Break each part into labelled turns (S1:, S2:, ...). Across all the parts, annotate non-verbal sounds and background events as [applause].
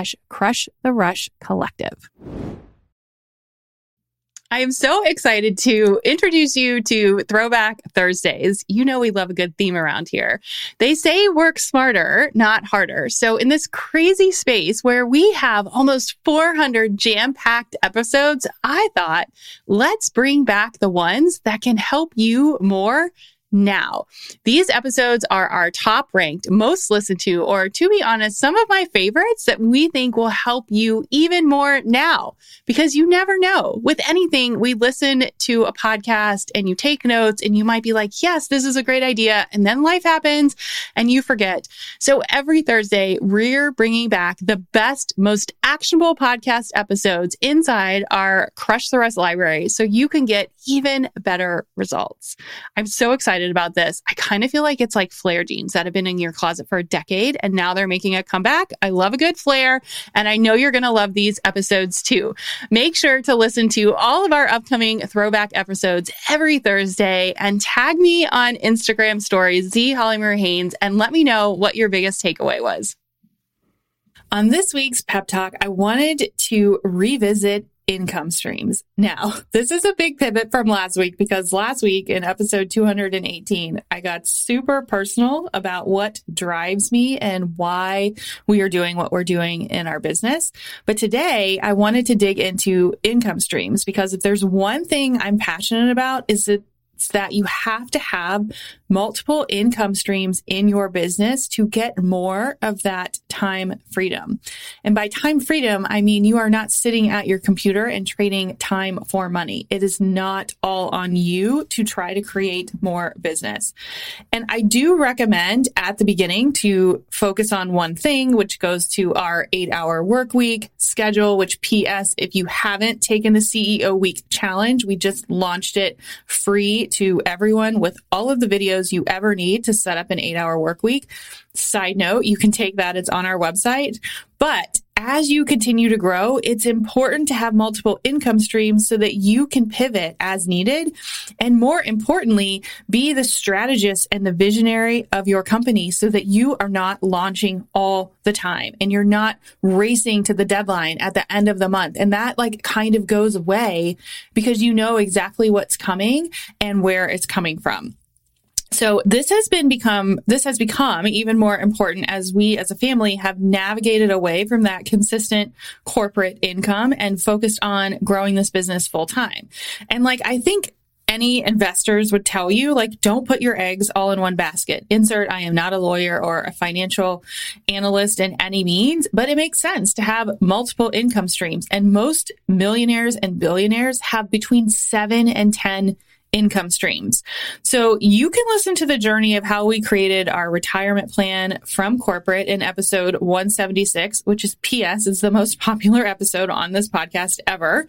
S1: slash crush the rush collective. I am so excited to introduce you to Throwback Thursdays. You know, we love a good theme around here. They say work smarter, not harder. So, in this crazy space where we have almost 400 jam packed episodes, I thought, let's bring back the ones that can help you more now. These episodes are our top ranked, most listened to, or to be honest, some of my favorites that we think will help you even more now because you never know. With anything, we listen to a podcast and you take notes and you might be like, yes, this is a great idea. And then life happens and you forget. So every Thursday, we're bringing back the best, most actionable podcast episodes inside our Crush the Rush library so you can get even better results. I'm so excited excited about this. I kind of feel like it's like flare jeans that have been in your closet for a decade and now they're making a comeback. I love a good flare and I know you're going to love these episodes too. Make sure to listen to all of our upcoming throwback episodes every Thursday and tag me on Instagram stories, Z Holly Marie Haynes, and let me know what your biggest takeaway was. On this week's pep talk, I wanted to revisit income streams. Now, [laughs] this is a big pivot from last week because last week in episode 218, I got super personal about what drives me and why we are doing what we're doing in our business. But today I wanted to dig into income streams because if there's one thing I'm passionate about is that that you have to have multiple income streams in your business to get more of that time freedom. And by time freedom, I mean you are not sitting at your computer and trading time for money. It is not all on you to try to create more business. And I do recommend at the beginning to focus on one thing, which goes to our eight hour work week schedule, which PS, if you haven't taken the CEO week challenge, we just launched it free to everyone with all of the videos you ever need to set up an eight hour work week. Side note, you can take that. It's on our website. But as you continue to grow, it's important to have multiple income streams so that you can pivot as needed. And more importantly, be the strategist and the visionary of your company so that you are not launching all the time and you're not racing to the deadline at the end of the month. And that like kind of goes away because you know exactly what's coming and where it's coming from. So this has been become, this has become even more important as we as a family have navigated away from that consistent corporate income and focused on growing this business full time. And like, I think any investors would tell you, like, don't put your eggs all in one basket. Insert, I am not a lawyer or a financial analyst in any means, but it makes sense to have multiple income streams. And most millionaires and billionaires have between seven and 10 income streams. So you can listen to the journey of how we created our retirement plan from corporate in episode 176, which is PS is the most popular episode on this podcast ever.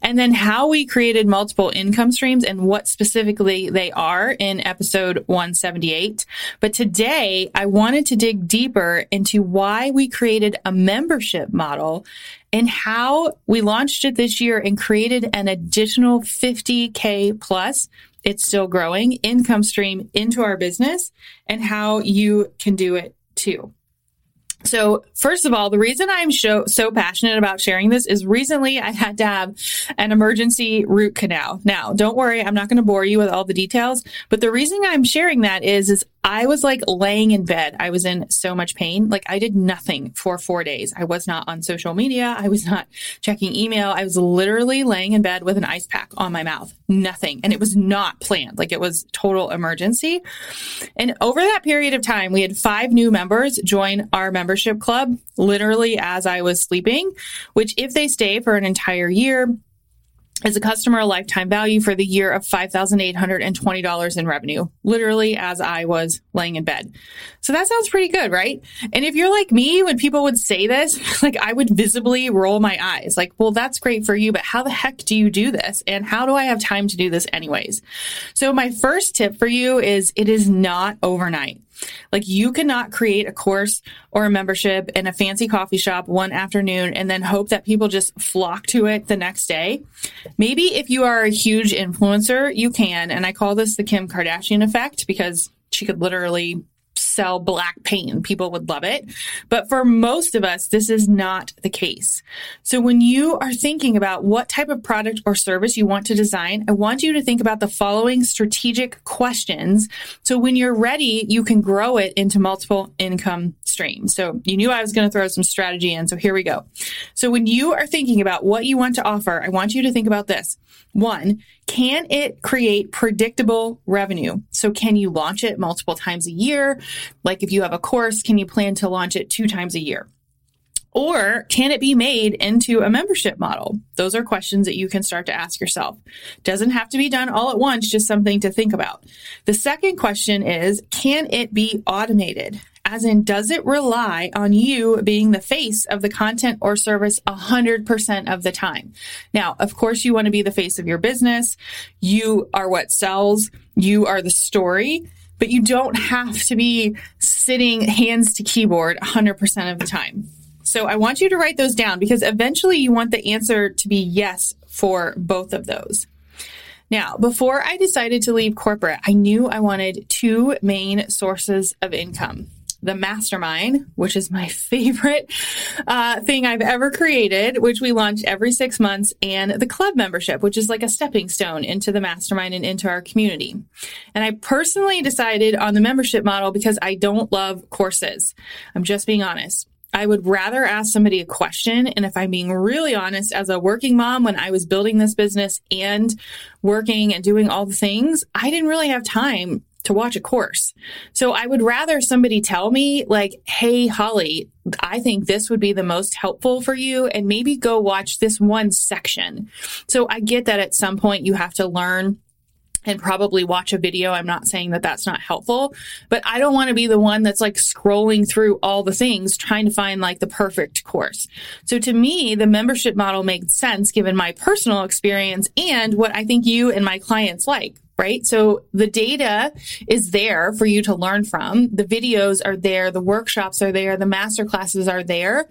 S1: And then how we created multiple income streams and what specifically they are in episode 178. But today I wanted to dig deeper into why we created a membership model and how we launched it this year and created an additional 50K plus. It's still growing income stream into our business and how you can do it too. So, first of all, the reason I'm so, so passionate about sharing this is recently I had to have an emergency root canal. Now, don't worry, I'm not going to bore you with all the details, but the reason I'm sharing that is, is I was like laying in bed. I was in so much pain. Like I did nothing for four days. I was not on social media. I was not checking email. I was literally laying in bed with an ice pack on my mouth. Nothing. And it was not planned. Like it was total emergency. And over that period of time, we had five new members join our membership club literally as I was sleeping, which if they stay for an entire year, is a customer lifetime value for the year of $5,820 in revenue, literally as I was laying in bed. So that sounds pretty good, right? And if you're like me, when people would say this, [laughs] like I would visibly roll my eyes, like, well, that's great for you, but how the heck do you do this? And how do I have time to do this anyways? So my first tip for you is it is not overnight. Like you cannot create a course or a membership in a fancy coffee shop one afternoon and then hope that people just flock to it the next day. Maybe if you are a huge influencer, you can. And I call this the Kim Kardashian effect because she could literally sell black paint. People would love it. But for most of us, this is not the case. So when you are thinking about what type of product or service you want to design, I want you to think about the following strategic questions. So when you're ready, you can grow it into multiple income streams. So you knew I was going to throw some strategy in. So here we go. So when you are thinking about what you want to offer, I want you to think about this. One, can it create predictable revenue? So can you launch it multiple times a year? Like if you have a course, can you plan to launch it two times a year? Or can it be made into a membership model? Those are questions that you can start to ask yourself. Doesn't have to be done all at once, just something to think about. The second question is, can it be automated? As in, does it rely on you being the face of the content or service 100% of the time? Now, of course, you want to be the face of your business. You are what sells. You are the story, but you don't have to be sitting hands to keyboard 100% of the time. So I want you to write those down because eventually you want the answer to be yes for both of those. Now, before I decided to leave corporate, I knew I wanted two main sources of income the mastermind, which is my [laughs] favorite uh, thing I've ever created, which we launch every six months, and the club membership, which is like a stepping stone into the mastermind and into our community. And I personally decided on the membership model because I don't love courses. I'm just being honest. I would rather ask somebody a question. And if I'm being really honest, as a working mom, when I was building this business and working and doing all the things, I didn't really have time to watch a course. So I would rather somebody tell me like, Hey, Holly, I think this would be the most helpful for you and maybe go watch this one section. So I get that at some point you have to learn and probably watch a video. I'm not saying that that's not helpful, but I don't want to be the one that's like scrolling through all the things trying to find like the perfect course. So to me, the membership model makes sense given my personal experience and what I think you and my clients like right? So the data is there for you to learn from. The videos are there. The workshops are there. The master classes are there.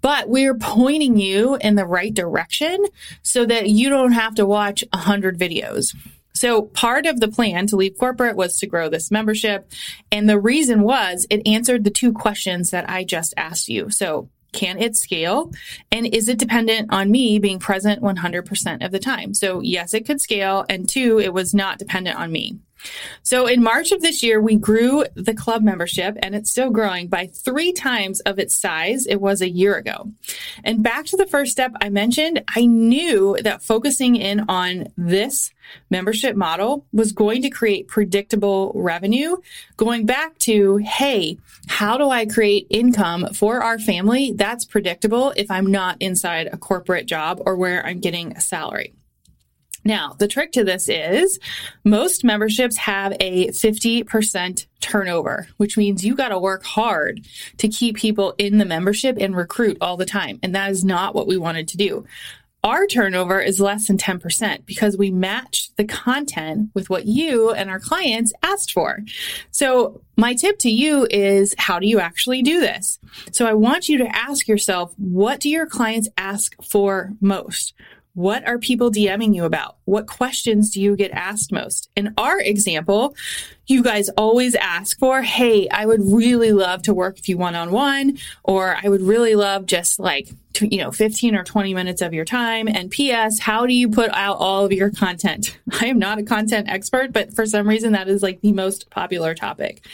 S1: But we're pointing you in the right direction so that you don't have to watch a hundred videos. So part of the plan to leave corporate was to grow this membership. And the reason was it answered the two questions that I just asked you. So can it scale? And is it dependent on me being present 100% of the time? So yes, it could scale. And two, it was not dependent on me. So in March of this year, we grew the club membership and it's still growing by three times of its size it was a year ago. And back to the first step I mentioned, I knew that focusing in on this membership model was going to create predictable revenue. Going back to, hey, how do I create income for our family that's predictable if I'm not inside a corporate job or where I'm getting a salary? Now, the trick to this is most memberships have a 50% turnover, which means you got to work hard to keep people in the membership and recruit all the time. And that is not what we wanted to do. Our turnover is less than 10% because we match the content with what you and our clients asked for. So my tip to you is how do you actually do this? So I want you to ask yourself, what do your clients ask for most? What are people DMing you about? What questions do you get asked most? In our example, you guys always ask for, Hey, I would really love to work with you one on one, or I would really love just like, you know, 15 or 20 minutes of your time. And PS, how do you put out all of your content? [laughs] I am not a content expert, but for some reason that is like the most popular topic.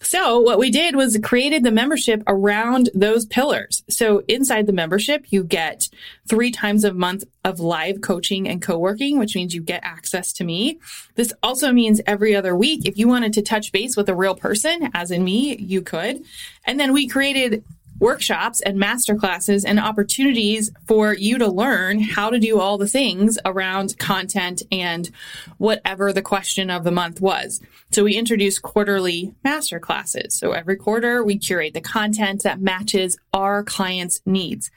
S1: So what we did was created the membership around those pillars. So inside the membership, you get three times a month of live coaching and co-working, which means you get access to me. This also means every other week, if you wanted to touch base with a real person, as in me, you could. And then we created workshops and masterclasses and opportunities for you to learn how to do all the things around content and whatever the question of the month was. So we introduced quarterly masterclasses. So every quarter we curate the content that matches our clients' needs.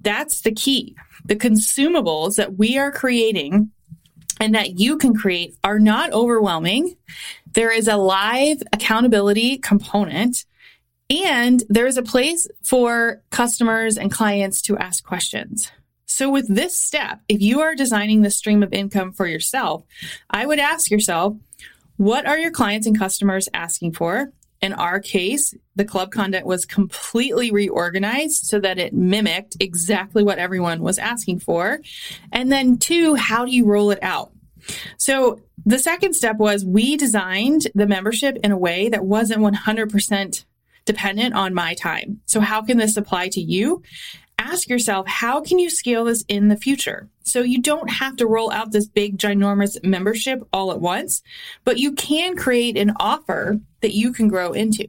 S1: That's the key. The consumables that we are creating and that you can create are not overwhelming. There is a live accountability component and there's a place for customers and clients to ask questions. So with this step, if you are designing the stream of income for yourself, I would ask yourself, what are your clients and customers asking for? In our case, the club content was completely reorganized so that it mimicked exactly what everyone was asking for. And then, two, how do you roll it out? So, the second step was we designed the membership in a way that wasn't 100% dependent on my time. So, how can this apply to you? Ask yourself, how can you scale this in the future? So you don't have to roll out this big, ginormous membership all at once, but you can create an offer that you can grow into.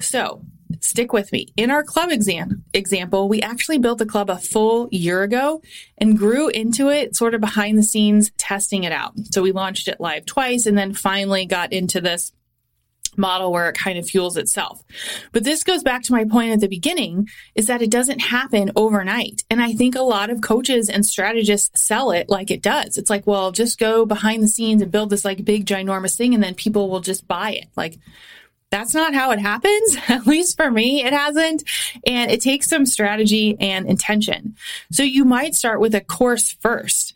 S1: So stick with me. In our club exam example, we actually built the club a full year ago and grew into it sort of behind the scenes, testing it out. So we launched it live twice and then finally got into this model where it kind of fuels itself. But this goes back to my point at the beginning is that it doesn't happen overnight. And I think a lot of coaches and strategists sell it like it does. It's like, well, just go behind the scenes and build this like big ginormous thing and then people will just buy it. Like that's not how it happens. [laughs] At least for me, it hasn't. And it takes some strategy and intention. So you might start with a course first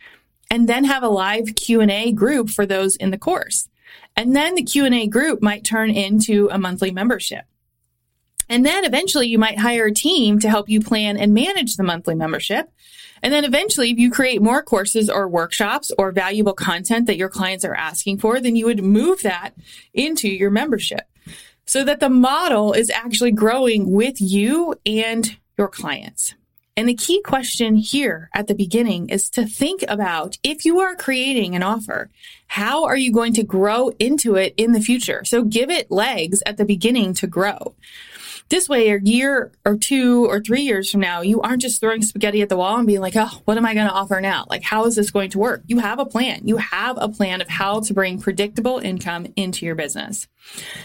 S1: and then have a live Q&A group for those in the course. And then the Q&A group might turn into a monthly membership. And then eventually you might hire a team to help you plan and manage the monthly membership. And then eventually, if you create more courses or workshops or valuable content that your clients are asking for, then you would move that into your membership so that the model is actually growing with you and your clients. And the key question here at the beginning is to think about if you are creating an offer, how are you going to grow into it in the future? So give it legs at the beginning to grow. This way, a year or two or three years from now, you aren't just throwing spaghetti at the wall and being like, oh, what am I going to offer now? Like, how is this going to work? You have a plan. You have a plan of how to bring predictable income into your business.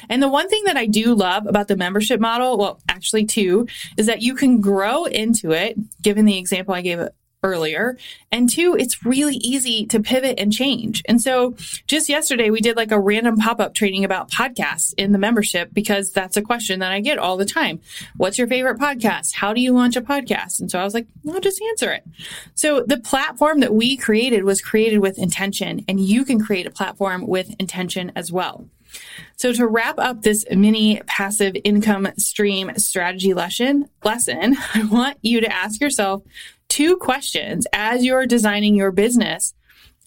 S1: And the one thing that I do love about the membership model, well, actually two, is that you can grow into it, given the example I gave earlier. And two, it's really easy to pivot and change. And so just yesterday, we did like a random pop up training about podcasts in the membership because that's a question that I get all the time. What's your favorite podcast? How do you launch a podcast? And so I was like, I'll just answer it. So the platform that we created was created with intention, and you can create a platform with intention as well. So to wrap up this mini passive income stream strategy lesson, lesson, [laughs] I want you to ask yourself two questions as you're designing your business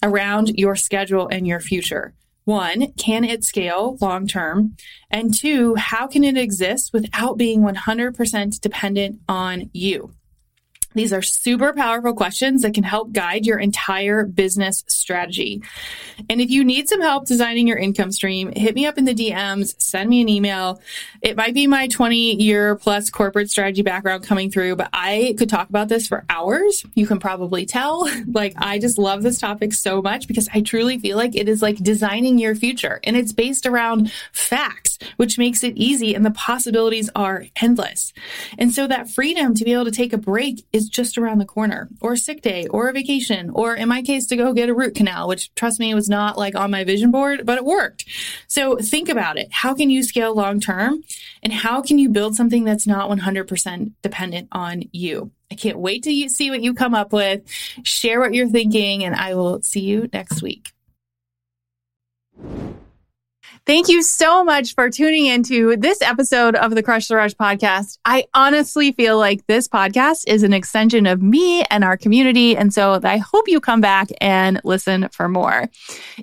S1: around your schedule and your future. One, can it scale long term? And two, how can it exist without being 100% dependent on you? These are super powerful questions that can help guide your entire business strategy. And if you need some help designing your income stream, hit me up in the DMs, send me an email. It might be my 20 year plus corporate strategy background coming through, but I could talk about this for hours. You can probably tell. [laughs] Like, I just love this topic so much because I truly feel like it is like designing your future and it's based around facts, which makes it easy and the possibilities are endless. And so that freedom to be able to take a break is just around the corner, or sick day, or a vacation, or in my case, to go get a root canal, which trust me, was not like on my vision board, but it worked. So think about it. How can you scale long term? And how can you build something that's not 100% dependent on you? I can't wait to see what you come up with. Share what you're thinking, and I will see you next week. Thank you so much for tuning into this episode of the Crush the Rush podcast. I honestly feel like this podcast is an extension of me and our community. And so I hope you come back and listen for more.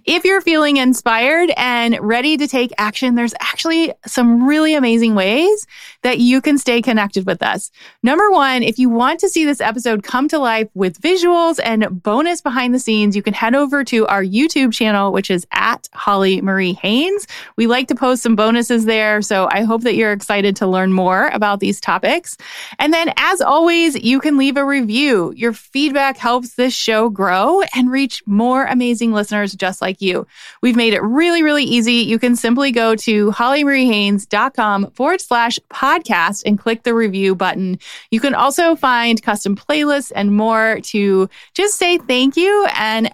S1: If you're feeling inspired and ready to take action, there's actually some really amazing ways that you can stay connected with us. Number one, if you want to see this episode come to life with visuals and bonus behind the scenes, you can head over to our YouTube channel, which is at Holly Marie Haynes. We like to post some bonuses there. So I hope that you're excited to learn more about these topics. And then, as always, you can leave a review. Your feedback helps this show grow and reach more amazing listeners just like you. We've made it really, really easy. You can simply go to hollymariehaynes.com forward slash podcast and click the review button. You can also find custom playlists and more to just say thank you and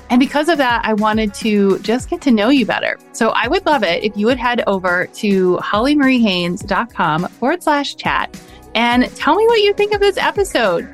S1: And because of that, I wanted to just get to know you better. So I would love it if you would head over to hollymariehaynes.com forward slash chat and tell me what you think of this episode.